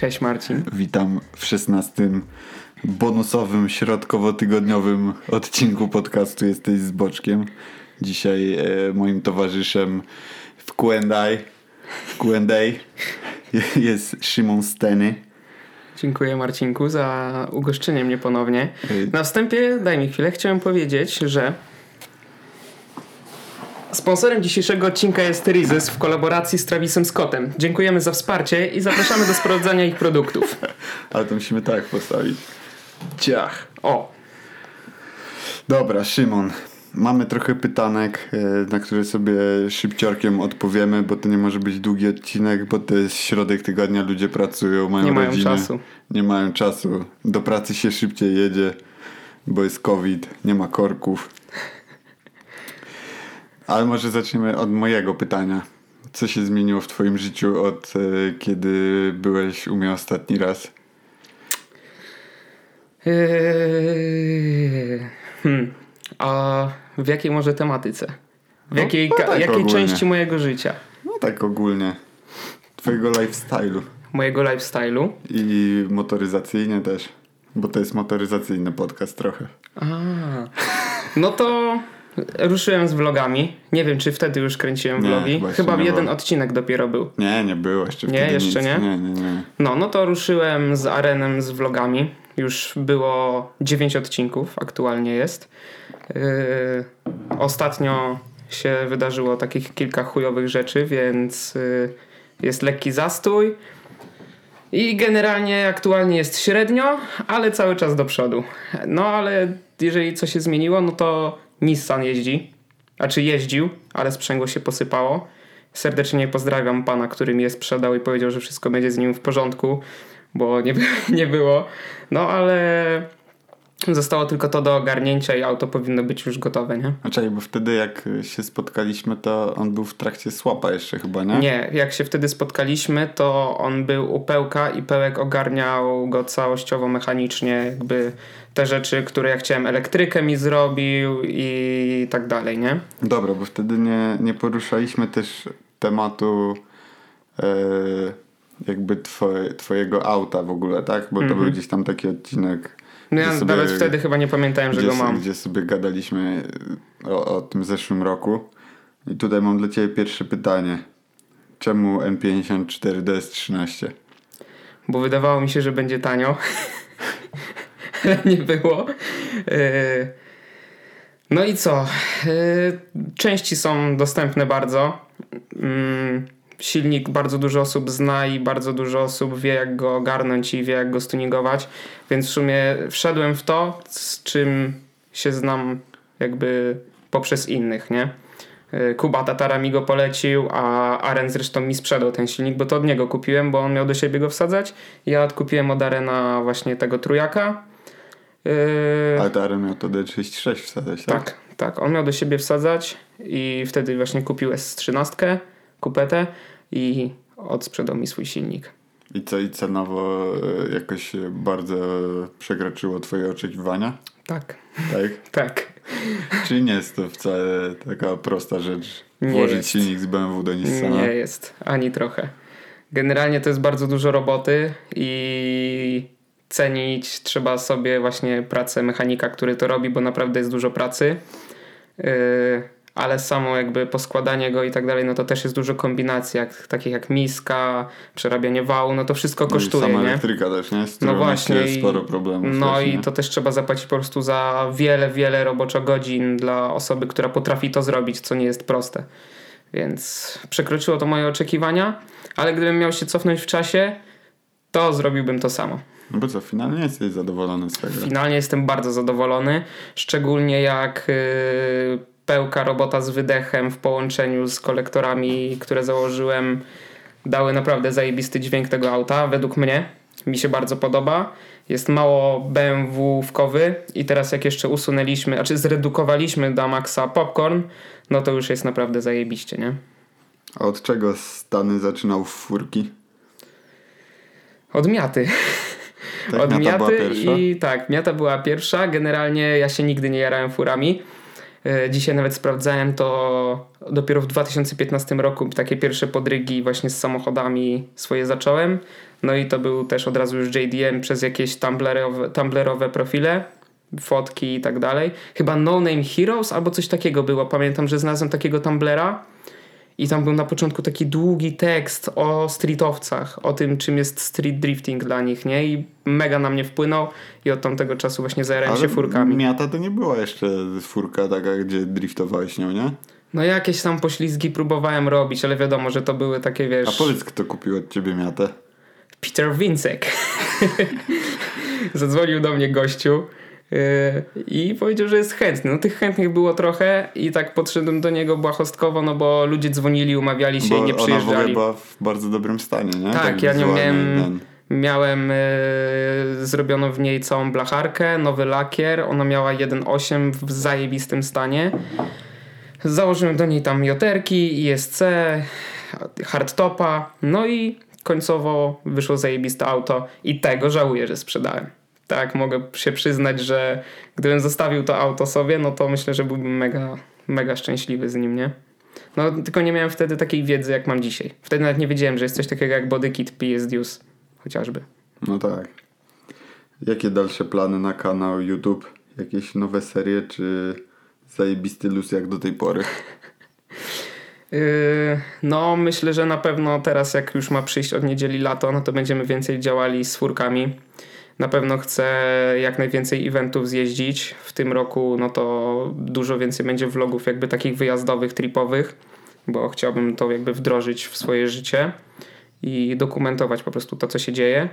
Cześć Marcin. Witam w szesnastym bonusowym, środkowo-tygodniowym odcinku podcastu Jesteś z Boczkiem. Dzisiaj e, moim towarzyszem w Q&A, w Q&A jest Szymon Steny. Dziękuję Marcinku za ugoszczenie mnie ponownie. Ej. Na wstępie, daj mi chwilę, chciałem powiedzieć, że sponsorem dzisiejszego odcinka jest Rizes w kolaboracji z Travisem Scottem. Dziękujemy za wsparcie i zapraszamy do sprawdzania ich produktów. Ale to musimy tak postawić. Ciach. O, Dobra, Szymon. Mamy trochę pytanek, e, na które sobie szybciorkiem odpowiemy, bo to nie może być długi odcinek, bo to jest środek tygodnia, ludzie pracują, mają Nie mają czasu. Nie mają czasu. Do pracy się szybciej jedzie, bo jest COVID, nie ma korków. Ale może zaczniemy od mojego pytania. Co się zmieniło w twoim życiu od e, kiedy byłeś u mnie ostatni raz? Eee, hmm. A w jakiej może tematyce? W No, jakiej, no tak jakiej ogólnie. części mojego życia? No tak ogólnie. Twojego lifestyle'u. Mojego lifestyle'u? I motoryzacyjnie też. Bo to jest motoryzacyjny podcast trochę. A, no to ruszyłem z vlogami. Nie wiem, czy wtedy już kręciłem Nie, vlogi. chyba jeden było. odcinek dopiero był. Nie, nie było jeszcze Nie, wtedy jeszcze nie? Nie, nie, nie. No, no to ruszyłem z Arenem z vlogami. Już było 9 odcinków, aktualnie jest. Yy, ostatnio się wydarzyło takich kilka chujowych rzeczy, więc yy, jest lekki zastój. I generalnie aktualnie jest średnio, ale cały czas do przodu. No ale jeżeli coś się zmieniło, no to Nissan jeździ. Znaczy jeździł, ale sprzęgło się posypało. Serdecznie pozdrawiam pana, który mi je sprzedał i powiedział, że wszystko będzie z nim w porządku, bo nie, nie było. No ale zostało tylko to do ogarnięcia i auto powinno być już gotowe, nie? A czekaj, bo wtedy jak się spotkaliśmy, to on był w trakcie słapa jeszcze chyba, nie? Nie, jak się wtedy spotkaliśmy, to on był u Pełka i Pełek ogarniał go całościowo mechanicznie, jakby te rzeczy, które ja chciałem, elektrykę mi zrobił i tak dalej, nie? Dobra, bo wtedy nie, nie poruszaliśmy też tematu e, jakby twoje, twojego auta w ogóle, tak? Bo to Mhm. był gdzieś tam taki odcinek, No ja sobie- nawet wtedy chyba nie pamiętałem, że go mam. gdzie sobie gadaliśmy o, o tym zeszłym roku. I tutaj mam dla ciebie pierwsze pytanie. Czemu M54 DS13? bo wydawało mi się, że będzie tanio, ale nie było. Yy, No i co? Yy, Części są dostępne bardzo. Silnik bardzo dużo osób zna i bardzo dużo osób wie, jak go ogarnąć i wie, jak go stuningować. Więc w sumie wszedłem w to, z czym się znam jakby poprzez innych, nie? Yy, Kuba Tatara mi go polecił, a Aren zresztą mi sprzedał ten silnik, bo to od niego kupiłem, bo on miał do siebie go wsadzać. Ja odkupiłem od Arena właśnie tego trójaka. Yy, Ale to miał to D36 wsadzać, tak? tak, tak. On miał do siebie wsadzać i wtedy właśnie kupił S13, kupetę i odsprzedał mi swój silnik. I co, i cenowo e, jakoś bardzo przekroczyło twoje oczekiwania? Tak, Tak? tak. Czyli nie jest to wcale taka prosta rzecz. Nie Włożyć jest. silnik z BMW do Nissana. Nie jest, ani trochę. Generalnie to jest bardzo dużo roboty i cenić trzeba sobie właśnie pracę mechanika, który to robi, bo naprawdę jest dużo pracy. Yy, ale samo jakby poskładanie go i tak dalej, no to też jest dużo kombinacji, jak, takich jak miska, przerabianie wału, no to wszystko No i kosztuje, sama nie? elektryka też, nie? Z No właśnie. jest i- sporo problemów. No też, i nie? to też trzeba zapłacić po prostu za wiele, wiele roboczo godzin dla osoby, która potrafi to zrobić, co nie jest proste. Więc przekroczyło to moje oczekiwania, ale gdybym miał się cofnąć w czasie, to zrobiłbym to samo. No bo co, finalnie jesteś zadowolony z tego. Finalnie jestem bardzo zadowolony, szczególnie jak yy, pełka robota z wydechem w połączeniu z kolektorami, które założyłem, dały naprawdę zajebisty dźwięk tego auta, według mnie. Mi się bardzo podoba. Jest mało BMW-wkowy i teraz jak jeszcze usunęliśmy, znaczy zredukowaliśmy do maksa popcorn, no to już jest naprawdę zajebiście, nie? A od czego Stany zaczynał furki? Od miaty. Tak, Od Miata miaty i tak, miata była pierwsza. Generalnie ja się nigdy nie jarałem furami. E, Dzisiaj nawet sprawdzałem to dopiero w 2015 roku takie pierwsze podrygi właśnie z samochodami swoje zacząłem. No i to był też od razu już JDM przez jakieś tumblerowe, tumblerowe profile, fotki i tak dalej. Chyba No Name Heroes albo coś takiego było. Pamiętam, że znalazłem takiego tumblera i tam był na początku taki długi tekst o streetowcach, o tym czym jest street drifting dla nich, nie? I mega na mnie wpłynął i od tamtego czasu właśnie zajarałem się furkami. Miata to nie była jeszcze furka taka, gdzie driftowałeś nią, nie? No jakieś tam poślizgi próbowałem robić, ale wiadomo, że to były takie, wiesz... A powiedz, kto kupił od ciebie miatę? Peter Wincek. Zadzwonił do mnie gościu i powiedział, że jest chętny. No tych chętnych było trochę i tak podszedłem do niego błahostkowo, no bo ludzie dzwonili, umawiali się Bo i nie ona w przyjeżdżali. była w bardzo dobrym stanie, nie? Tak, ja nią wizualnie miałem, ten. miałem yy, zrobiono w niej całą blacharkę, nowy lakier, ona miała 1.8 w zajebistym stanie. Założyłem do niej tam joterki, ISC, hardtopa, no i końcowo wyszło zajebiste auto i tego żałuję, że sprzedałem. Tak, mogę się przyznać, że gdybym zostawił to auto sobie, no to myślę, że byłbym mega, mega szczęśliwy z nim, nie? No tylko nie miałem wtedy takiej wiedzy, jak mam dzisiaj. Wtedy nawet nie wiedziałem, że jest coś takiego jak bodykit PS Deuce, chociażby. No tak. Jakie dalsze plany na kanał YouTube? Jakieś nowe serie, czy zajebisty luz jak do tej pory? Yy, no, myślę, że na pewno teraz, jak już ma przyjść od niedzieli lato, no to będziemy więcej działali z furkami. Na pewno chcę jak najwięcej eventów zjeździć. W tym roku, no to dużo więcej będzie vlogów, jakby takich wyjazdowych, tripowych, bo chciałbym to jakby wdrożyć w swoje życie i dokumentować po prostu to, co się dzieje.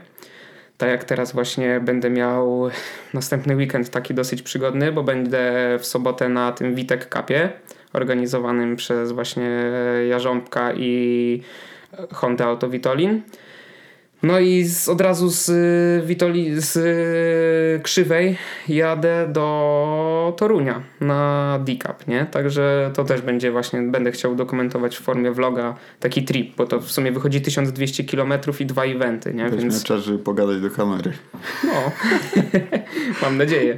Tak jak teraz właśnie będę miał następny weekend taki dosyć przygodny, bo będę w sobotę na tym Witek Cupie organizowanym przez właśnie Jarząbka i Honda Auto Witolin. No i z, od razu z, y, Witoli, z y, Krzywej jadę do Torunia na D-Cup, nie? Także to też będzie właśnie, będę chciał dokumentować w formie vloga taki trip, bo to w sumie wychodzi 1200 km i dwa eventy, nie? Weźmy Więc czas, żeby pogadać do kamery. no, mam nadzieję.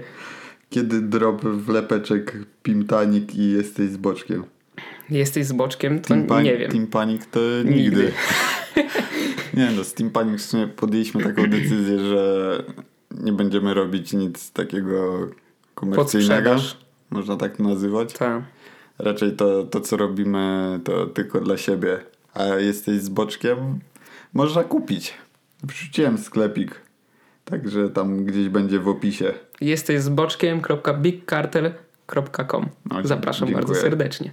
Kiedy drop wlepeczek Pimtanik i jesteś z boczkiem? Jesteś z boczkiem, to Team nie wiem. Team Panic to nigdy. Nigdy. nie no, z Team Panic w sumie podjęliśmy taką decyzję, że nie będziemy robić nic takiego komercyjnego. Można tak nazywać. Tak. Raczej to, to, co robimy, to tylko dla siebie. A jesteś z boczkiem, można kupić. Wrzuciłem sklepik. Także tam gdzieś będzie w opisie. Jesteś z boczkiem.bigcartel.com. No, Zapraszam dziękuję. bardzo serdecznie.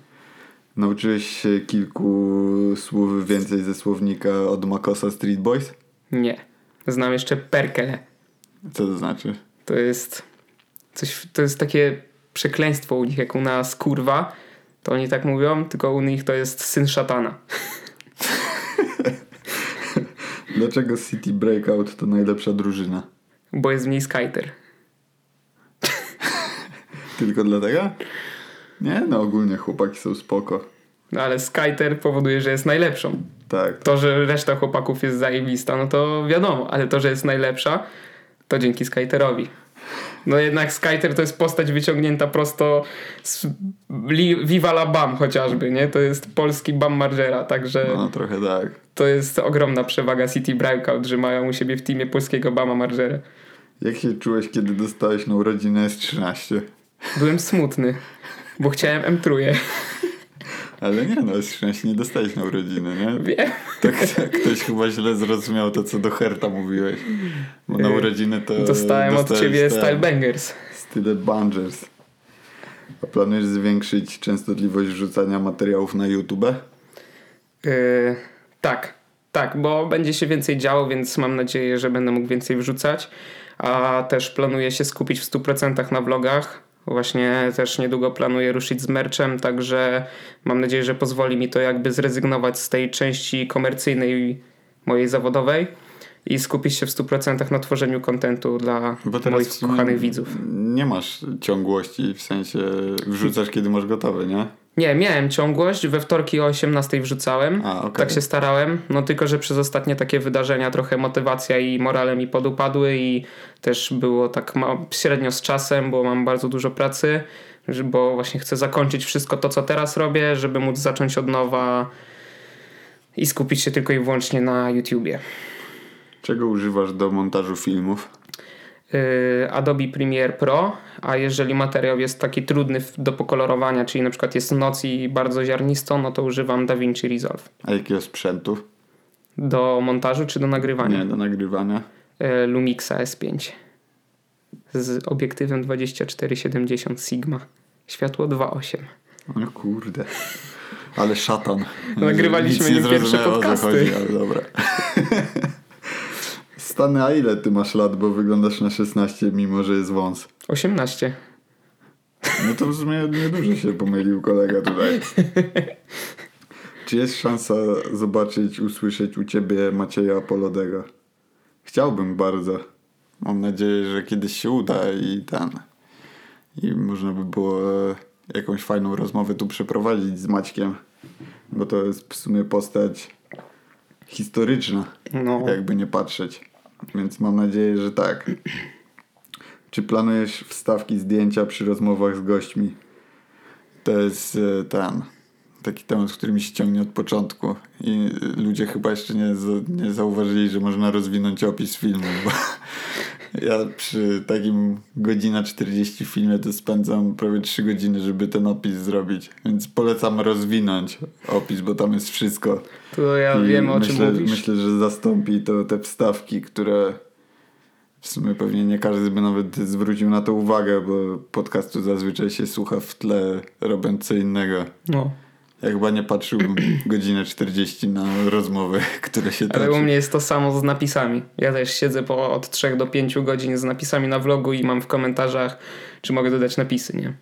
Nauczyłeś się kilku słów więcej ze słownika od Makosa Street Boys? Nie. Znam jeszcze perkele. Co to znaczy? To jest coś, to jest takie przekleństwo u nich, jak u nas kurwa. To oni tak mówią, tylko u nich to jest syn szatana. Dlaczego City Breakout to najlepsza drużyna? Bo jest w niej skater. Tylko dlatego? Nie, no ogólnie chłopaki są spoko. No ale skater powoduje, że jest najlepszą. Tak. To, że reszta chłopaków jest zajebista, no to wiadomo, ale to, że jest najlepsza, to dzięki Skyterowi. No jednak Skyter to jest postać wyciągnięta prosto z Viva la Bam chociażby, nie? To jest polski Bam Margera, także No trochę tak. to jest ogromna przewaga City Breakout, że mają u siebie w teamie polskiego Bama Margera. Jak się czułeś, kiedy dostałeś na urodziny S13? Byłem smutny, bo chciałem M3. Ale nie no, S13 nie dostałeś na urodziny, nie? Wiem. To k- ktoś chyba źle zrozumiał to, co do Herta mówiłeś. Bo na Yy, urodziny to Dostałem od ciebie Style Bangers. Style Bangers. A planujesz zwiększyć częstotliwość wrzucania materiałów na YouTube? Yy, tak, tak, bo będzie się więcej działo, więc mam nadzieję, że będę mógł więcej wrzucać. A też planuję się skupić w 100% na vlogach. Właśnie też niedługo planuję ruszyć z merchem, także mam nadzieję, że pozwoli mi to jakby zrezygnować z tej części komercyjnej mojej zawodowej i skupić się w 100% na tworzeniu kontentu dla moich kochanych widzów. Nie masz ciągłości, w sensie wrzucasz kiedy masz gotowe, nie? Nie, miałem ciągłość, we wtorki o 18 wrzucałem. A, okej. Tak się starałem, no tylko, że przez ostatnie takie wydarzenia trochę motywacja i morale mi podupadły i też było tak średnio z czasem, bo mam bardzo dużo pracy, bo właśnie chcę zakończyć wszystko to, co teraz robię, żeby móc zacząć od nowa i skupić się tylko i wyłącznie na YouTubie. Czego używasz do montażu filmów? Yy, Adobe Premiere Pro, a jeżeli materiał jest taki trudny do pokolorowania, czyli na przykład jest noc i bardzo ziarnisto, no to używam DaVinci Resolve. A jakiego sprzętu? Do montażu czy do nagrywania? Nie, do nagrywania. e, Lumixa S5 z obiektywem 2470 Sigma. Światło 2.8. O kurde. Ale szatan. Nagrywaliśmy nie nim pierwsze podcasty. Chodzi, ale dobra. Stany, a ile ty masz lat, bo wyglądasz na 16, mimo że jest wąs? 18. No to w sumie niedużo się pomylił kolega tutaj. Czy jest szansa zobaczyć, usłyszeć u ciebie Macieja Polodego? Chciałbym bardzo. Mam nadzieję, że kiedyś się uda i ten. I można by było e, jakąś fajną rozmowę tu przeprowadzić z Maćkiem. Bo to jest w sumie postać historyczna, No, jakby nie patrzeć. Więc mam nadzieję, że tak. Czy planujesz wstawki zdjęcia przy rozmowach z gośćmi? To jest e, ten taki temat, który mi się ciągnie od początku i ludzie chyba jeszcze nie, nie zauważyli, że można rozwinąć opis filmu, bo ja przy takim godzina 40 filmie to spędzam prawie 3 godziny, żeby ten opis zrobić, więc polecam rozwinąć opis, bo tam jest wszystko. to ja I wiem o czym myślę, mówisz. Myślę, że zastąpi to te wstawki, które w sumie pewnie nie każdy by nawet zwrócił na to uwagę, bo podcastu zazwyczaj się słucha w tle robiąc co innego. No. Ja chyba nie patrzyłbym godzinę 40 na rozmowy, które się Ale u toczy. mnie jest to samo z napisami. Ja też siedzę po od 3 do 5 godzin z napisami na vlogu i mam w komentarzach, czy mogę dodać napisy, nie?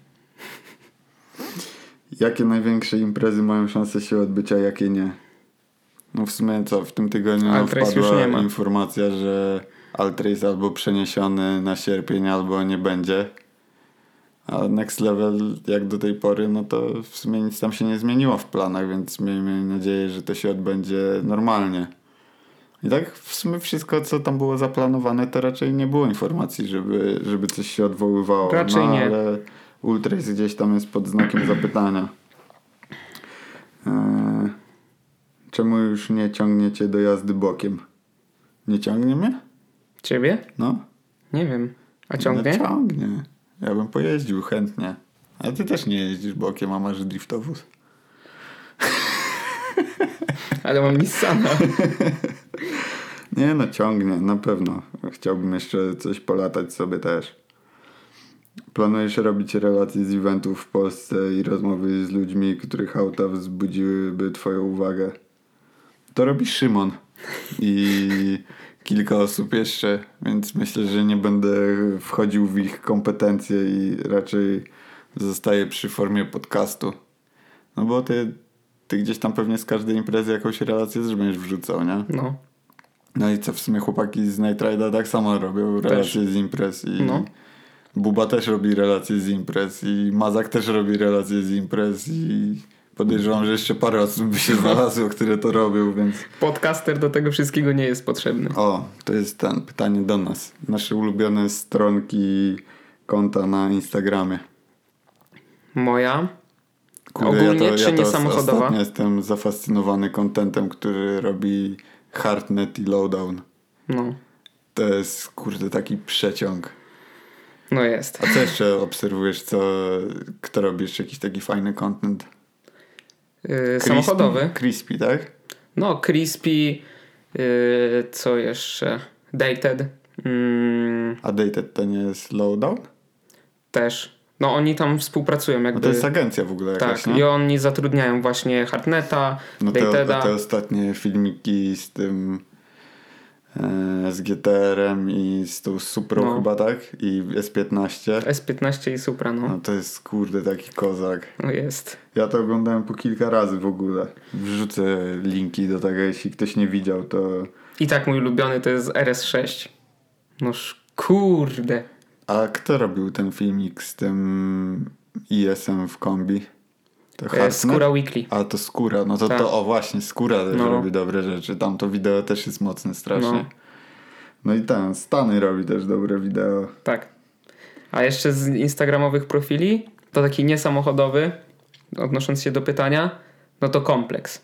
Jakie największe imprezy mają szansę się odbyć, a jakie nie? No w sumie co, w tym tygodniu Altrace wpadła informacja, że Altrace albo przeniesiony na sierpień, albo nie będzie. A Next Level jak do tej pory, no to w sumie nic tam się nie zmieniło w planach, więc miejmy nadzieję, że to się odbędzie normalnie. I tak w sumie wszystko, co tam było zaplanowane, to raczej nie było informacji, żeby, żeby coś się odwoływało. Raczej no, nie. Ale Ultrace gdzieś tam jest pod znakiem zapytania. Eee, czemu już nie ciągniecie do jazdy bokiem? Nie ciągnie mnie? Ciebie? No. Nie wiem. A ciągnie? No, ciągnie. Ja bym pojeździł chętnie. Ale ty też nie jeździsz bokiem, a masz driftowóz. Ale mam Nissana. Nie no, ciągnie, na pewno. Chciałbym jeszcze coś polatać sobie też. Planujesz robić relacje z eventów w Polsce i rozmowy z ludźmi, których auta wzbudziłyby twoją uwagę. To robi Szymon i kilka osób jeszcze, więc myślę, że nie będę wchodził w ich kompetencje i raczej zostaję przy formie podcastu. No bo ty, ty gdzieś tam pewnie z każdej imprezy jakąś relację też będziesz wrzucał, nie? No. No i co w sumie chłopaki z Night Ride'a tak samo robią relacje z imprez i No. Buba też robi relacje z imprez i Mazak też robi relacje z imprez i podejrzewam, że jeszcze parę osób by się znalazło, które to robią, więc Podcaster do tego wszystkiego nie jest potrzebny. o, to jest ten pytanie do nas. Nasze ulubione stronki konta na Instagramie. Moja. Kurde, Ogólnie ja to, czy ja to nie samochodowa? Ostatnio jestem zafascynowany kontentem, który robi Hardnet i Lowdown. No. To jest kurde taki przeciąg. No jest. A co jeszcze obserwujesz, co, kto robi jeszcze jakiś taki fajny content? Crispy? samochodowy. Crispy, tak? No, Crispy. Yy, co jeszcze? Dated. Mm, A Dated to nie jest Lowdown? też. No oni tam współpracują No jakby. to jest agencja w ogóle jakaś, tak, nie? i oni zatrudniają właśnie Hardneta, No te, Dateda. te ostatnie filmiki z tym z GTR-em i z tą Suprą No. chyba, tak? I S15. S15 i Supra, no. No to jest kurde taki kozak. no jest. Ja to oglądałem po kilka razy w ogóle. Wrzucę linki do tego, jeśli ktoś nie widział, to... I tak mój ulubiony to jest RS6. Noż kurde. A kto robił ten filmik z tym IS-em w kombi? E, Hartnett? Skóra Weekly. A to skóra, no to Tak. to o właśnie, skóra też No. robi dobre rzeczy. Tam to wideo też jest mocne strasznie. No. No, i ten, Stany robi też dobre wideo. Tak. A jeszcze z instagramowych profili, to taki niesamochodowy, odnosząc się do pytania, no to kompleks.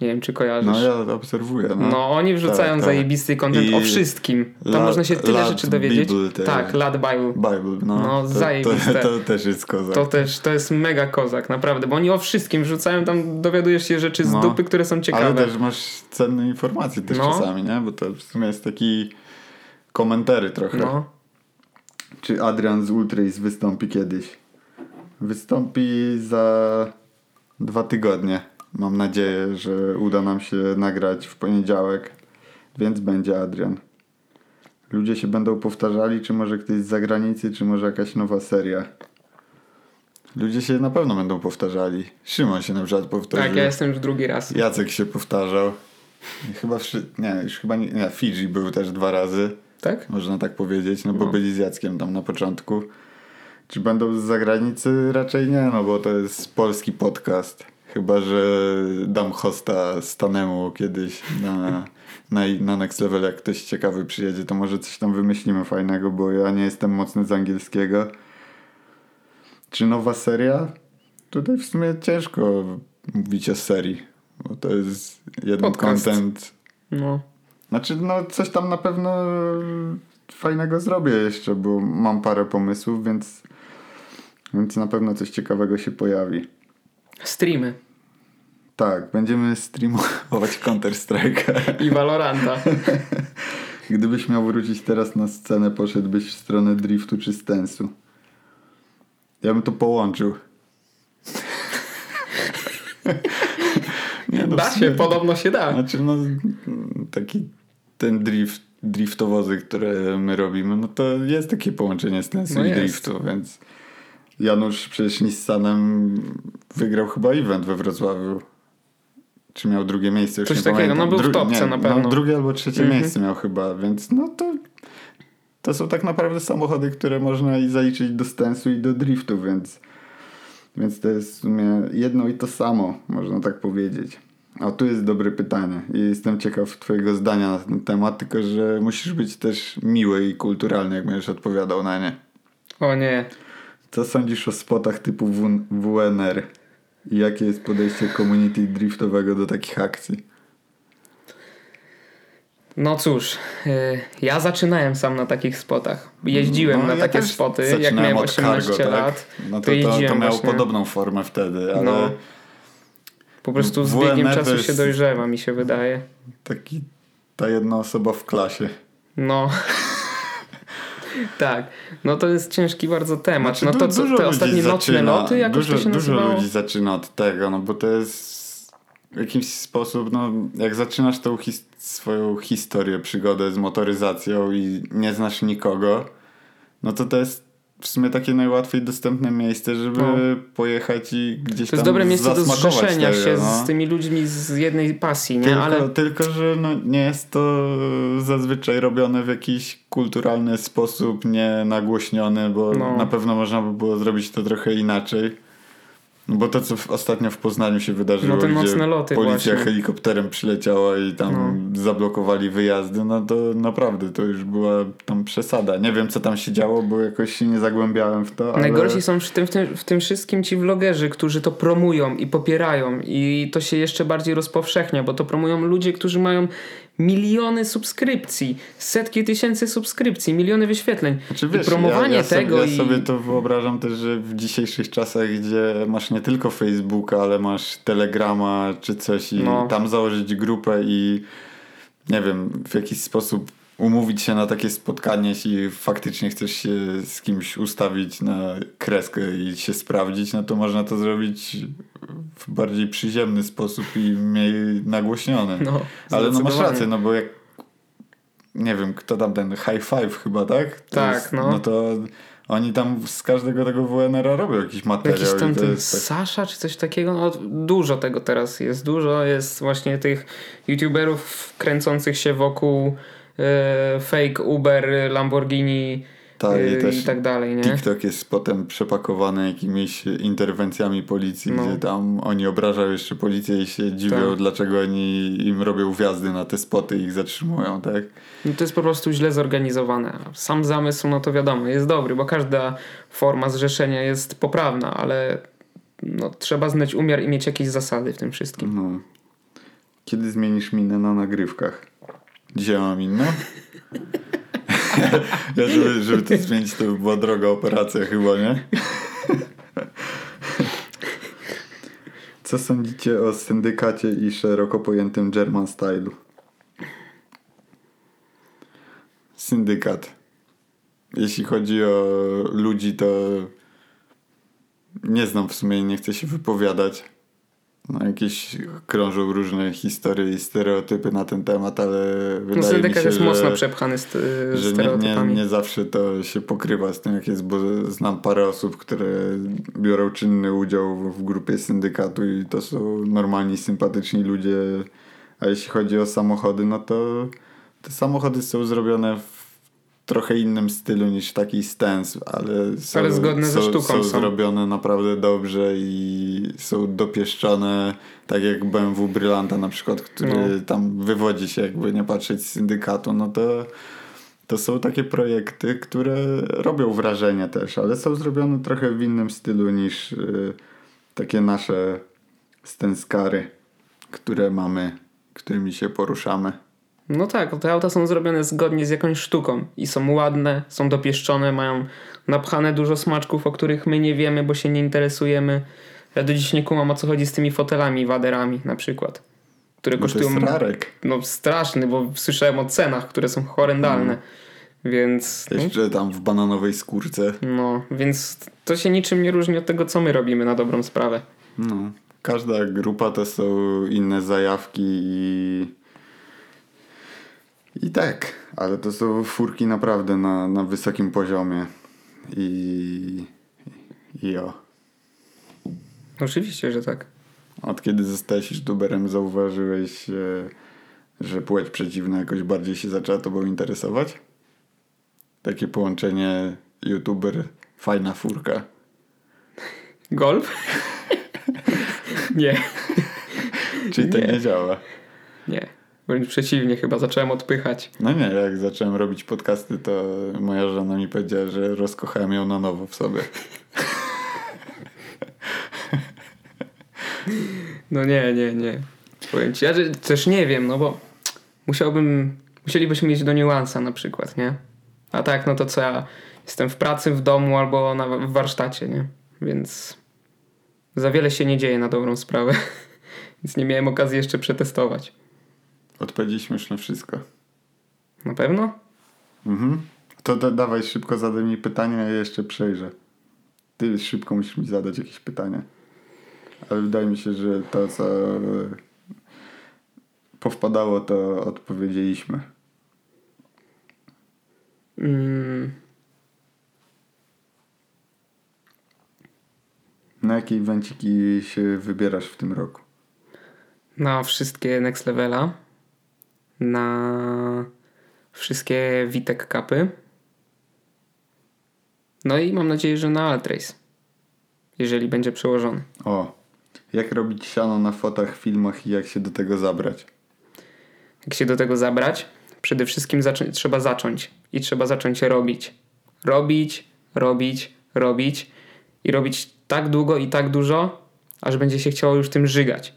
Nie wiem, czy kojarzysz. No ja obserwuję. No, No, oni wrzucają Tak, tak. zajebisty content I o wszystkim. Tam można się tyle rzeczy dowiedzieć. Bible też. Tak, Lad Bible. Bible, no. No, to, zajebiste. To, to też jest kozak. To też, to jest mega kozak, naprawdę, bo oni o wszystkim wrzucają, tam dowiadujesz się rzeczy z No. dupy, które są ciekawe. Ale też masz cenne informacje też No. czasami, nie? Bo to w sumie jest taki komentary trochę. No, Czy Adrian z Ultrace wystąpi kiedyś? Wystąpi za dwa tygodnie. Mam nadzieję, że uda nam się nagrać w poniedziałek, więc będzie Adrian. Ludzie się będą powtarzali, czy może ktoś z zagranicy, czy może jakaś nowa seria. Ludzie się na pewno będą powtarzali. Szymon się na przykład powtórzył. tak, ja jestem już drugi raz. Jacek się powtarzał. Chyba wszy... nie, już chyba nie, nie, Fiji był też dwa razy, Tak? można tak powiedzieć, no bo No. byli z Jackiem tam na początku. Czy będą z zagranicy? Raczej nie, no bo to jest polski podcast. Chyba, że dam hosta Stanemu kiedyś na, na, na Next Level, jak ktoś ciekawy przyjedzie, to może coś tam wymyślimy fajnego, bo ja nie jestem mocny z angielskiego. Czy nowa seria? Tutaj w sumie ciężko mówić o serii, bo to jest jeden Podcast. content. No. Znaczy, no coś tam na pewno fajnego zrobię jeszcze, bo mam parę pomysłów, więc, więc na pewno coś ciekawego się pojawi. Streamy Tak, będziemy streamować Counter-Strike'a. i Valoranta. Gdybyś miał wrócić teraz na scenę, poszedłbyś w stronę driftu czy stensu. Ja bym to połączył. Nie, no, Da się, podobno się da. Znaczy, no, taki ten drift, driftowozy, które my robimy, no to jest takie połączenie stensu No i jest. driftu, więc Janusz przecież Nissanem wygrał chyba event we Wrocławiu. Czy miał drugie miejsce? Już Coś nie takiego, pamiętam. no był w topce nie, na pewno. No, drugie albo trzecie Mhm. miejsce miał chyba, więc no to to są tak naprawdę samochody, które można i zaliczyć do stensu i do driftu, więc więc to jest w sumie jedno i to samo, można tak powiedzieć. A tu jest dobre pytanie i jestem ciekaw twojego zdania na ten temat, tylko że musisz być też miły i kulturalny, jak będziesz odpowiadał na nie. O nie. Co sądzisz o spotach typu WNR? Jakie jest podejście community driftowego do takich akcji? No cóż, y, ja zaczynałem sam na takich spotach. Jeździłem No, na ja takie spoty, jak miałem od 18 cargo, tak? lat. No to, to to, to, miało właśnie. podobną formę wtedy, ale No. Po prostu z biegiem to czasu się dojrzewa, mi się wydaje. taki ta jedna osoba w klasie. No. tak. No to jest ciężki bardzo temat. Znaczy, no to co, dużo te ostatnie nocne loty, jakoś dużo, to się Dużo nazywało? ludzi zaczyna od tego, no bo to jest w jakiś sposób, no jak zaczynasz tą his- swoją historię, przygodę z motoryzacją i nie znasz nikogo, no to to jest w sumie takie najłatwiej dostępne miejsce, żeby No. pojechać i gdzieś To tam jest dobre miejsce do zrzeszenia tego, się no. z tymi ludźmi z jednej pasji, nie? Tylko, Ale tylko, że no, nie jest to zazwyczaj robione w jakiś kulturalny sposób, nie nagłośniony, bo No. na pewno można by było zrobić to trochę inaczej. No Bo to, co w, ostatnio w Poznaniu się wydarzyło, No te loty policja właśnie. helikopterem przyleciała i tam zablokowali wyjazdy, no to naprawdę to już była tam przesada. Nie wiem, co tam się działo, bo jakoś się nie zagłębiałem w to, ale... Najgorsi są w tym, w, tym, w tym wszystkim ci vlogerzy, którzy to promują i popierają i to się jeszcze bardziej rozpowszechnia, bo to promują ludzie, którzy mają miliony subskrypcji, setki tysięcy subskrypcji, miliony wyświetleń. Znaczy, I wiesz, promowanie ja, ja tego sobie, i... ja sobie to wyobrażam też, że w dzisiejszych czasach, gdzie masz nie tylko Facebooka, ale masz Telegrama czy coś i No. tam założyć grupę i nie wiem, w jakiś sposób umówić się na takie spotkanie, jeśli faktycznie chcesz się z kimś ustawić na kreskę i się sprawdzić, no to można to zrobić w bardziej przyziemny sposób i mniej nagłośnione. No, Ale no masz rację, no bo jak nie wiem, kto tam ten high five chyba, tak? To Tak, no. No to oni tam z każdego tego WNR-a robią jakiś materiał. Jakiś tam ten jest tak... Sasza czy coś takiego, no dużo tego teraz jest. Dużo jest właśnie tych youtuberów kręcących się wokół fake Uber, Lamborghini, Tak, i też i tak dalej, nie? TikTok jest potem przepakowany jakimiś interwencjami policji, No. gdzie tam oni obrażają jeszcze policję i się dziwią, Tak. dlaczego oni im robią wjazdy na te spoty i ich zatrzymują, tak? No to jest po prostu źle zorganizowane. Sam zamysł, no to wiadomo, jest dobry, bo każda forma zrzeszenia jest poprawna, ale no, trzeba znać umiar i mieć jakieś zasady w tym wszystkim. No. Kiedy zmienisz minę na nagrywkach? Dzisiaj mam inną? ja, żeby, żeby to zmienić, to by była droga operacja chyba, nie? Co sądzicie o syndykacie i szeroko pojętym German Stylu? Syndykat. Jeśli chodzi o ludzi, to nie znam w sumie, nie chcę się wypowiadać. No, jakieś krążą różne historie i stereotypy na ten temat, ale wydaje No, mi się, jest że, mocno przepchany st- że nie, nie, nie zawsze to się pokrywa z tym, jak jest, bo znam parę osób, które biorą czynny udział w, w grupie syndykatu i to są normalni, sympatyczni ludzie. A jeśli chodzi o samochody, no to te samochody są zrobione w trochę innym stylu niż taki stens, ale są, Ale zgodne ze są, sztuką są są. zrobione naprawdę dobrze i są dopieszczone, tak jak BMW Brylanta na przykład, który No. tam wywodzi się jakby nie patrzeć z syndykatu, no to to są takie projekty, które robią wrażenie też, ale są zrobione trochę w innym stylu niż y, takie nasze stenskary, które mamy, którymi się poruszamy. No tak, te auta są zrobione zgodnie z jakąś sztuką i są ładne, są dopieszczone, mają napchane dużo smaczków, o których my nie wiemy, bo się nie interesujemy. Ja do dziś nie kumam o co chodzi z tymi fotelami, waderami na przykład, które to kosztują no straszny, bo słyszałem o cenach, które są horrendalne. Więc Jeszcze tam w bananowej skórce. no, więc to się niczym nie różni od tego, co my robimy na dobrą sprawę. No. Każda grupa to są inne zajawki i i tak, ale to są furki naprawdę na, na wysokim poziomie i i o. Oczywiście, że tak. Od kiedy zostałeś youtuberem, zauważyłeś, e, że płeć przeciwna jakoś bardziej się zaczęła tobą interesować? Takie połączenie youtuber, fajna furka. Golf? nie, Czyli to Nie. nie działa. nie. Wręcz przeciwnie, chyba zacząłem odpychać. No nie, jak zacząłem robić podcasty, to moja żona mi powiedziała, że rozkochałem ją na nowo w sobie. No nie, nie, nie. Powiem ci, ja też nie wiem, no bo musiałbym, musielibyśmy mieć do niuansa na przykład, nie? A tak, no to co ja jestem w pracy, w domu albo na, w warsztacie, nie? Więc za wiele się nie dzieje na dobrą sprawę. Więc nie miałem okazji jeszcze przetestować. Odpowiedzieliśmy już na wszystko. Na pewno? Mhm. To da, dawaj szybko zadaj mi pytanie, a ja jeszcze przejrzę. Ty szybko musisz mi zadać jakieś pytanie. Ale wydaje mi się, że to, co powpadało, to odpowiedzieliśmy. Mm, Na jakie evenciki się wybierasz w tym roku? na wszystkie Next Levela. Na wszystkie Witek Kapy. No i mam nadzieję, że na Altrace. Jeżeli będzie przełożony. O, jak robić siano na fotach, filmach i jak się do tego zabrać? Jak się do tego zabrać? Przede wszystkim zaczą- trzeba zacząć. I trzeba zacząć robić. Robić, robić, robić. I robić tak długo i tak dużo, aż będzie się chciało już tym żygać.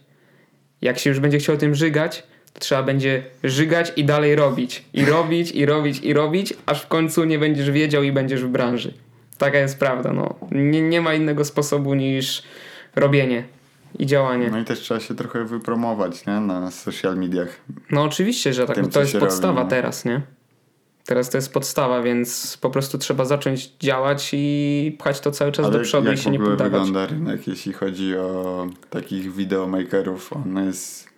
Jak się już będzie chciało tym żygać, trzeba będzie żygać i dalej robić. I robić, i robić, i robić, aż w końcu nie będziesz wiedział i będziesz w branży. Taka jest prawda. No. Nie, nie ma innego sposobu niż robienie i działanie. No i też trzeba się trochę wypromować, nie? Na social mediach. No oczywiście, że tak. Tym, no to jest podstawa robi, nie? teraz, nie? Teraz to jest podstawa, więc po prostu trzeba zacząć działać i pchać to cały czas Ale do przodu jak i się w nie ogóle poddawać. wygląda rynek, jeśli chodzi o takich videomakerów? On jest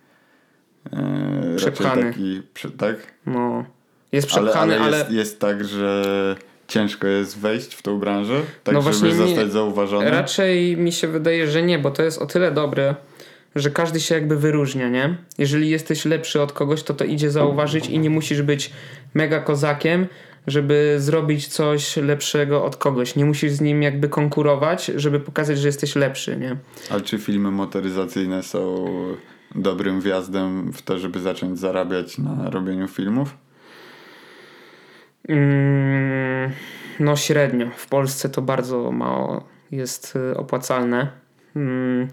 e, Przepchany. taki, tak? No. Jest Ale, przepchany, ale, ale, jest, jest tak, że ciężko jest wejść w tą branżę, tak No żeby zostać zauważony. raczej mi się wydaje, że nie, bo to jest o tyle dobre, że każdy się jakby wyróżnia, nie? Jeżeli jesteś lepszy od kogoś, to to idzie zauważyć i nie musisz być mega kozakiem, żeby zrobić coś lepszego od kogoś. Nie musisz z nim jakby konkurować, żeby pokazać, że jesteś lepszy, nie? Ale czy filmy motoryzacyjne są dobrym wjazdem w to, żeby zacząć zarabiać na robieniu filmów? Mm, no średnio. W Polsce to bardzo mało jest y, opłacalne. Mm,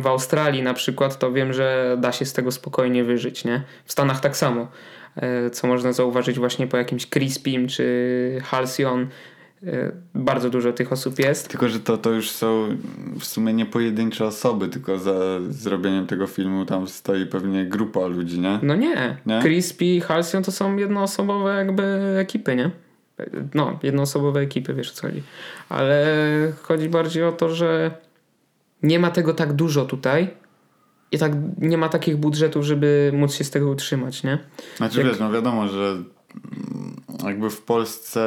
w Australii na przykład to wiem, że da się z tego spokojnie wyżyć, nie? W Stanach tak samo. E, co można zauważyć właśnie po jakimś Crispim czy Halcyon. E, bardzo dużo tych osób jest. Tylko, że to, to już są w sumie nie pojedyncze osoby, tylko za zrobieniem tego filmu tam stoi pewnie grupa ludzi, nie? No nie. nie? Crispy i Halcyon to są jednoosobowe jakby ekipy, nie? No, jednoosobowe ekipy, wiesz co chodzi. Ale chodzi bardziej o to, że nie ma tego tak dużo tutaj i tak nie ma takich budżetów, żeby móc się z tego utrzymać, nie? Znaczy Jak... wiesz, no wiadomo, że jakby w Polsce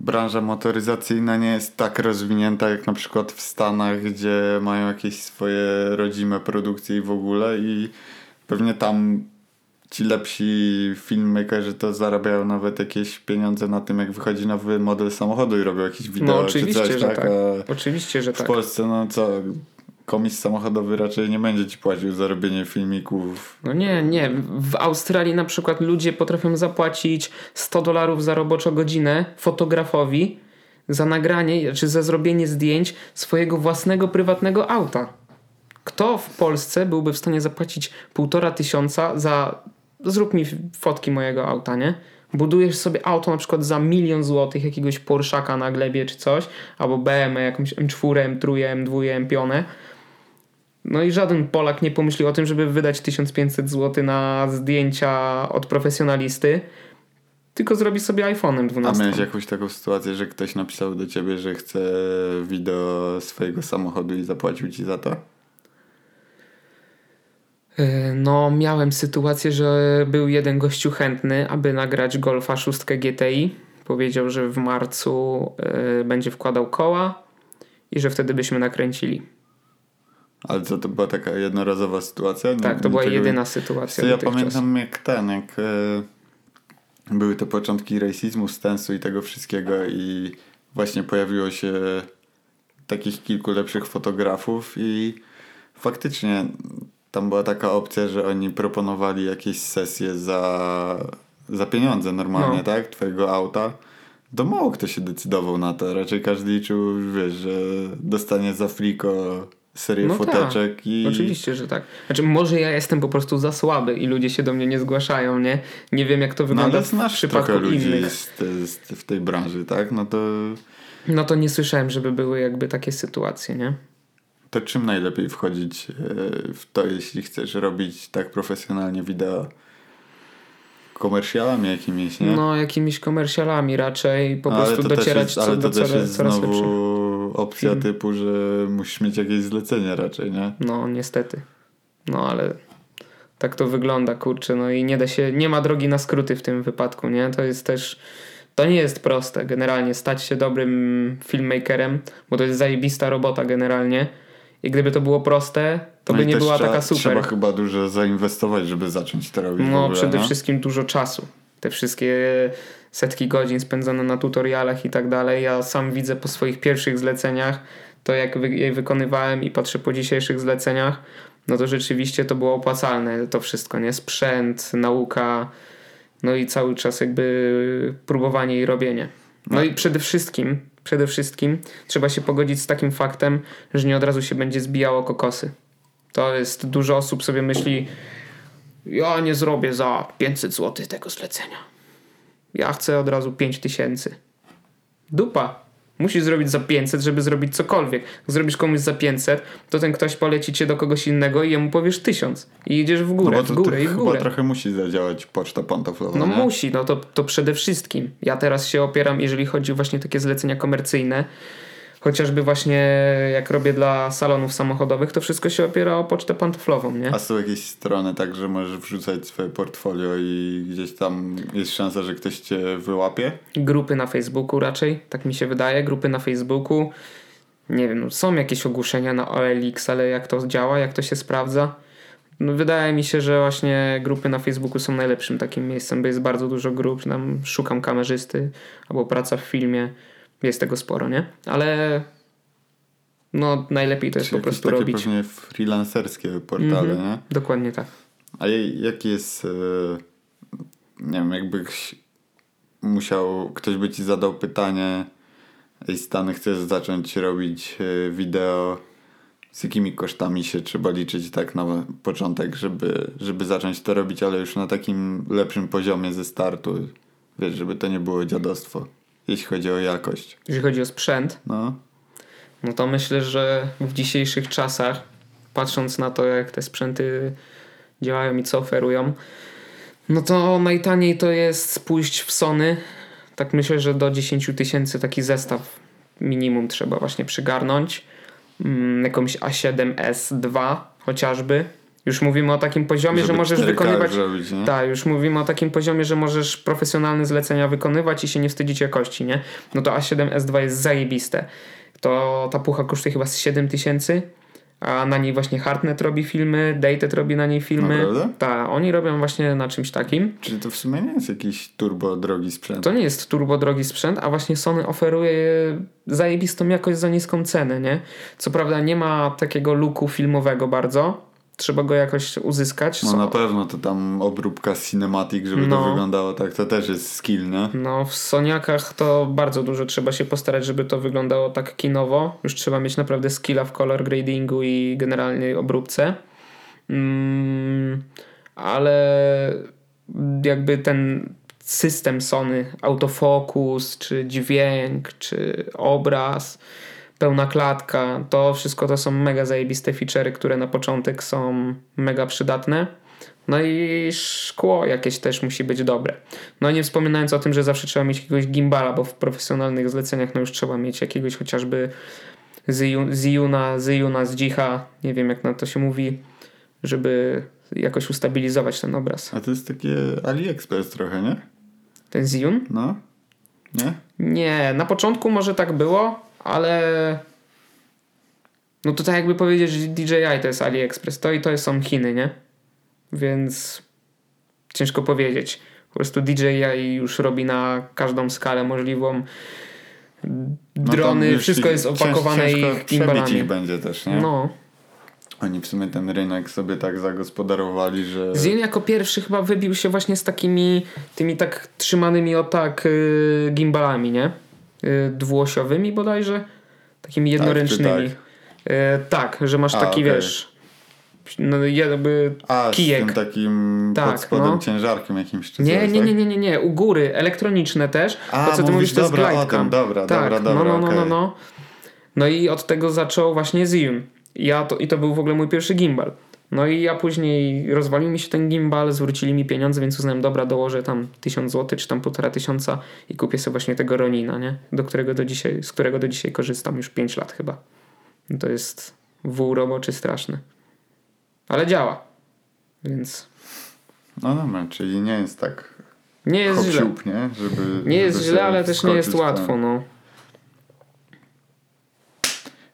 branża motoryzacyjna nie jest tak rozwinięta jak na przykład w Stanach, gdzie mają jakieś swoje rodzime produkcje i w ogóle i pewnie tam ci lepsi filmmakerzy to zarabiają nawet jakieś pieniądze na tym, jak wychodzi nowy model samochodu i robią jakieś wideo no, oczywiście, czy coś, że tak? tak. Oczywiście, że w tak. W Polsce, no co, komis samochodowy raczej nie będzie ci płacił za robienie filmików. No nie, nie. W Australii na przykład ludzie potrafią zapłacić 100 dolarów za roboczą godzinę fotografowi za nagranie czy za zrobienie zdjęć swojego własnego prywatnego auta. Kto w Polsce byłby w stanie zapłacić półtora tysiąca za zrób mi fotki mojego auta, nie? Budujesz sobie auto na przykład za milion złotych, jakiegoś Porszaka na glebie czy coś, albo BMW, jakąś M4, M3, M2, M5. No i żaden Polak nie pomyśli o tym, żeby wydać 1500 zł na zdjęcia od profesjonalisty, tylko zrobi sobie iPhone'em 12. A miałeś jakąś taką sytuację, że ktoś napisał do ciebie, że chce wideo swojego samochodu i zapłacił ci za to? E, no, miałem sytuację, że był jeden gościu chętny, aby nagrać Golfa 6 GTI. Powiedział, że w marcu y, będzie wkładał koła i że wtedy byśmy nakręcili. Ale co, to była taka jednorazowa sytuacja? Tak, to była jedyna sytuacja. Ja pamiętam jak ten, jak y, były te początki rasizmu, stensu i tego wszystkiego i właśnie pojawiło się takich kilku lepszych fotografów i faktycznie tam była taka opcja, że oni proponowali jakieś sesje za, za pieniądze normalnie, no. tak? Twojego auta. To mało kto się decydował na to. Raczej każdy liczył, wiesz, że dostanie za fliko serię no foteczek tak. i... Oczywiście, że tak. Znaczy może ja jestem po prostu za słaby i ludzie się do mnie nie zgłaszają, nie? Nie wiem jak to wygląda no, ale znasz w przypadku trochę ludzi innych. Z, z, w tej branży, tak? No to... No to nie słyszałem, żeby były jakby takie sytuacje, nie? To czym najlepiej wchodzić e, w to, jeśli chcesz robić tak profesjonalnie wideo? Komercjalami jakimiś, nie? No, jakimiś komercjalami raczej, po ale prostu docierać jest, to do jest coraz znowu opcja Film. typu, że musisz mieć jakieś zlecenie raczej, nie? No, niestety. No, ale tak to wygląda, kurczę, no i nie da się, nie ma drogi na skróty w tym wypadku, nie? To jest też, to nie jest proste generalnie stać się dobrym filmmakerem, bo to jest zajebista robota generalnie i gdyby to było proste, to no by nie była trzeba, taka super. Trzeba chyba dużo zainwestować, żeby zacząć to robić. No, ogóle, przede no? wszystkim dużo czasu. Te wszystkie setki godzin spędzone na tutorialach i tak dalej. Ja sam widzę po swoich pierwszych zleceniach to, jak je wykonywałem i patrzę po dzisiejszych zleceniach, no to rzeczywiście to było opłacalne to wszystko, nie? Sprzęt, nauka, no i cały czas jakby próbowanie i robienie. No, no i przede wszystkim przede wszystkim trzeba się pogodzić z takim faktem, że nie od razu się będzie zbijało kokosy. To jest dużo osób sobie myśli, ja nie zrobię za 500 zł tego zlecenia. Ja chcę od razu 5000. Dupa. Musisz zrobić za 500, żeby zrobić cokolwiek. Jak zrobisz komuś za 500, to ten ktoś poleci cię do kogoś innego i jemu powiesz 1000. I idziesz w górę, no w górę i w górę. Chyba trochę musi zadziałać poczta pantoflowa. No nie? musi, no to, to przede wszystkim. Ja teraz się opieram, jeżeli chodzi właśnie o takie zlecenia komercyjne, chociażby właśnie jak robię dla salonów samochodowych, to wszystko się opiera o pocztę pantoflową, nie? A są jakieś strony tak, że możesz wrzucać swoje portfolio i gdzieś tam jest szansa, że ktoś cię wyłapie? Grupy na Facebooku raczej, tak mi się wydaje, grupy na Facebooku. Nie wiem, są jakieś ogłoszenia na OLX, ale jak to działa, jak to się sprawdza, no wydaje mi się, że właśnie grupy na Facebooku są najlepszym takim miejscem, bo jest bardzo dużo grup, tam szukam kamerzysty albo praca w filmie, jest tego sporo, nie? Ale no najlepiej to jest Czyli po prostu takie robić. pewnie freelancerskie portale, Mhm. nie? Dokładnie tak. A jaki jest, e, nie wiem, jakbyś musiał, ktoś by ci zadał pytanie, ej Stany, chcesz zacząć robić e, wideo, z jakimi kosztami się trzeba liczyć tak na początek, żeby, żeby zacząć to robić, ale już na takim lepszym poziomie ze startu, wiesz, żeby to nie było dziadostwo, jeśli chodzi o jakość. Jeżeli chodzi o sprzęt, No, no to myślę, że w dzisiejszych czasach, patrząc na to, jak te sprzęty działają i co oferują, no to najtaniej to jest pójść w Sony. Tak myślę, że do 10 tysięcy taki zestaw minimum trzeba właśnie przygarnąć. Mm, jakąś A7S2 chociażby. Już mówimy o takim poziomie, że żeby możesz 4K wykonywać. nie? Tak, już mówimy o takim poziomie, że możesz profesjonalne zlecenia wykonywać i się nie wstydzić jakości, nie? No to A7S2 jest zajebiste. To ta pucha kosztuje chyba z 7 tysięcy, a na niej właśnie Hardnet robi filmy, Dated robi na niej filmy. Naprawdę? Tak, oni robią właśnie na czymś takim. Czyli to w sumie nie jest jakiś turbo drogi sprzęt. To nie jest turbo drogi sprzęt, a właśnie Sony oferuje zajebistą jakość za niską cenę, nie? Co prawda nie ma takiego luku filmowego bardzo, trzeba go jakoś uzyskać. No na pewno to tam obróbka cinematic, żeby to No. wyglądało tak, to też jest skill, nie? No, w Soniakach to bardzo dużo trzeba się postarać, żeby to wyglądało tak kinowo. Już trzeba mieć naprawdę skilla w color gradingu i generalnie obróbce. Mm, ale jakby ten system Sony, autofokus, czy dźwięk, czy obraz, pełna klatka, to wszystko to są mega zajebiste feature'y, które na początek są mega przydatne. No i szkło jakieś też musi być dobre. No nie wspominając o tym, że zawsze trzeba mieć jakiegoś gimbala, bo w profesjonalnych zleceniach no już trzeba mieć jakiegoś chociażby Ziyu- Ziyuna, Ziyuna z Dzicha, nie wiem jak na to się mówi, żeby jakoś ustabilizować ten obraz. A to jest takie AliExpress trochę, nie? Ten Ziyun? No? Nie? Nie, na początku może tak było, ale no to tak jakby powiedzieć, że DJI to jest AliExpress, to i to są Chiny, nie? Więc ciężko powiedzieć. Po prostu DJI już robi na każdą skalę możliwą. No Drony, już wszystko jest opakowane cięż- przebić gimbalami. ich będzie też, nie? No. Oni w sumie ten rynek sobie tak zagospodarowali, że... Zin jako pierwszy chyba wybił się właśnie z takimi tymi tak trzymanymi o tak y, gimbalami, nie? Y, dwuosiowymi bodajże. Takimi jednoręcznymi. tak? Tak, że masz A, taki, okej. wiesz, no jakby A, kijek. z tym takim Tak, pod spodem no. ciężarkiem jakimś czy Nie, coś, nie, tak? nie, nie, nie, nie, u góry, elektroniczne też. A, to co ty mówisz, to jest glidecam. tym, dobra, tak, dobra, dobra, no, no, no, no, okej. no. No i od tego zaczął właśnie Zion. Ja to, I to był w ogóle mój pierwszy gimbal. No i ja później rozwalił mi się ten gimbal, zwrócili mi pieniądze, więc uznałem, dobra, dołożę tam 1000 zł, czy tam półtora tysiąca i kupię sobie właśnie tego Ronina, nie? Do którego do dzisiaj, z którego do dzisiaj korzystam już 5 lat chyba. No To jest wół roboczy straszny. Ale działa. Więc No dobra, czyli nie jest tak nie jest źle. nie? Żeby, Nie jest żeby źle, sobie ale też nie jest łatwo, no.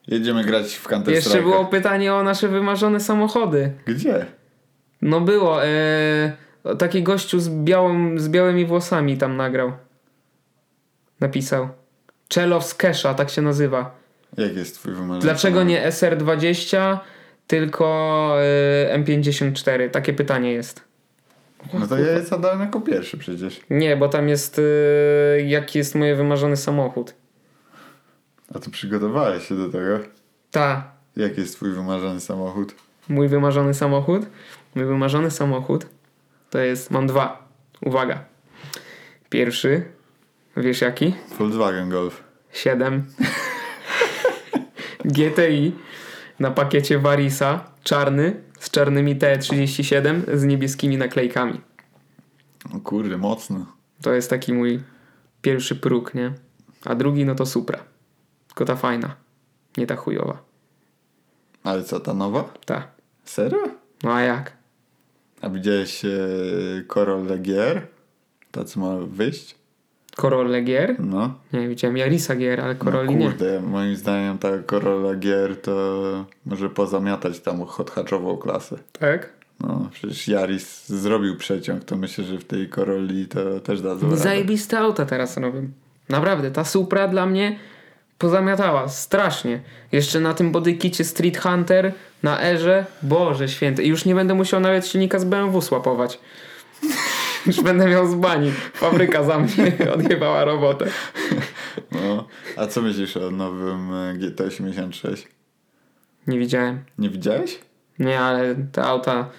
Jedziemy grać w Counter Jeszcze było pytanie o nasze wymarzone samochody. Gdzie? No było. E, taki gościu z, z białymi włosami tam nagrał. Napisał. Czelow z Kesha, tak się nazywa. Jak jest twój wymarzony Dlaczego samochód? nie SR20, tylko e, M54? Takie pytanie jest. No to ja je zadałem jako pierwszy przecież. Nie, bo tam jest e, jaki jest mój wymarzony samochód. A ty przygotowałeś się do tego? Ta, Jaki jest twój wymarzony samochód? mój wymarzony samochód. Mój wymarzony samochód to jest, mam dwa. Uwaga. Pierwszy, wiesz jaki? Volkswagen Golf. 7 GTI na pakiecie Varisa, czarny, z czarnymi T37 z niebieskimi naklejkami. O kurde, mocno. To jest taki mój pierwszy próg, nie? A drugi no to Supra. Tylko ta fajna, nie ta chujowa. Ale co, ta nowa? Ta. Serio? No a jak? A widziałeś e, Corolla GR? Ta co ma wyjść? Corolla Gier? No. Nie, widziałem Yarisa Gier, ale no Corolli nie. kurde, moim zdaniem ta Corolla GR to może pozamiatać tam hot hatchową klasę. Tak? No, przecież Yaris zrobił przeciąg, to myślę, że w tej Corolli to też da radę. Zajebiste auta teraz robią. Naprawdę, ta Supra dla mnie pozamiatała strasznie. Jeszcze na tym bodykicie Street Hunter, na Erze, Boże święty. I już nie będę musiał nawet silnika z BMW słapować. Już będę miał z bani. Fabryka za mnie odjebała robotę. No, a co myślisz o nowym e, GT86? Nie widziałem. Nie widziałeś? Nie, ale te auta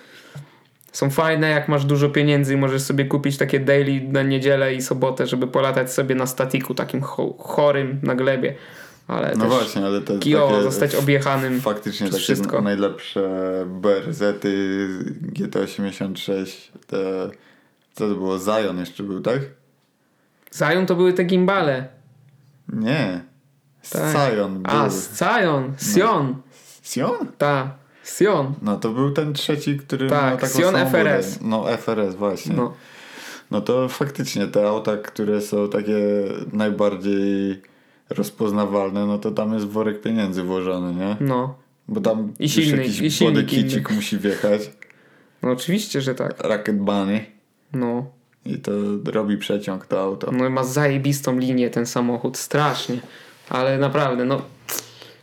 są fajne, jak masz dużo pieniędzy i możesz sobie kupić takie daily na niedzielę i sobotę, żeby polatać sobie na statiku takim cho- chorym na glebie. Ale No właśnie, ale te kijowo takie zostać objechanym. faktycznie takie wszystko. najlepsze BRZ-y GT86 te co to było? Zion jeszcze był, tak? Zion to były te gimbale. Nie. Tak. Sion był. A, Zion, Sion. Sion? Ta, Sion. No to był ten trzeci, który Tak, miał taką Sion FRS. budę. No FRS właśnie. No. No. to faktycznie te auta, które są takie najbardziej rozpoznawalne, no to tam jest worek pieniędzy włożony, nie? No. Bo tam I silnik, jakiś i silnik bodykicik musi wjechać. No oczywiście, że tak. Rocket Bunny. No. I to robi przeciąg to auto. No i ma zajebistą linię ten samochód, strasznie. Ale naprawdę, no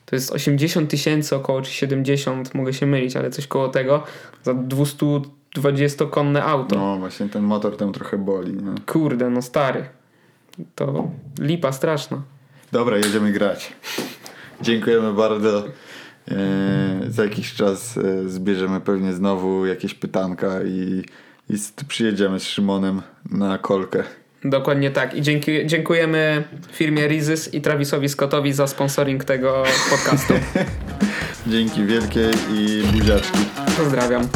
to jest 80 tysięcy około, czy 70, mogę się mylić, ale coś koło tego, za 220-konne auto. No właśnie ten motor tam trochę boli. No. Kurde, no stary. To lipa straszna. Dobra, jedziemy grać. Dziękujemy bardzo. E, za jakiś czas e, zbierzemy pewnie znowu jakieś pytanka i, i przyjedziemy z Szymonem na kolkę. Dokładnie tak. I dzięki, dziękujemy firmie Rizys i Travisowi Scottowi za sponsoring tego podcastu. Dzięki wielkie i buziaczki. Pozdrawiam.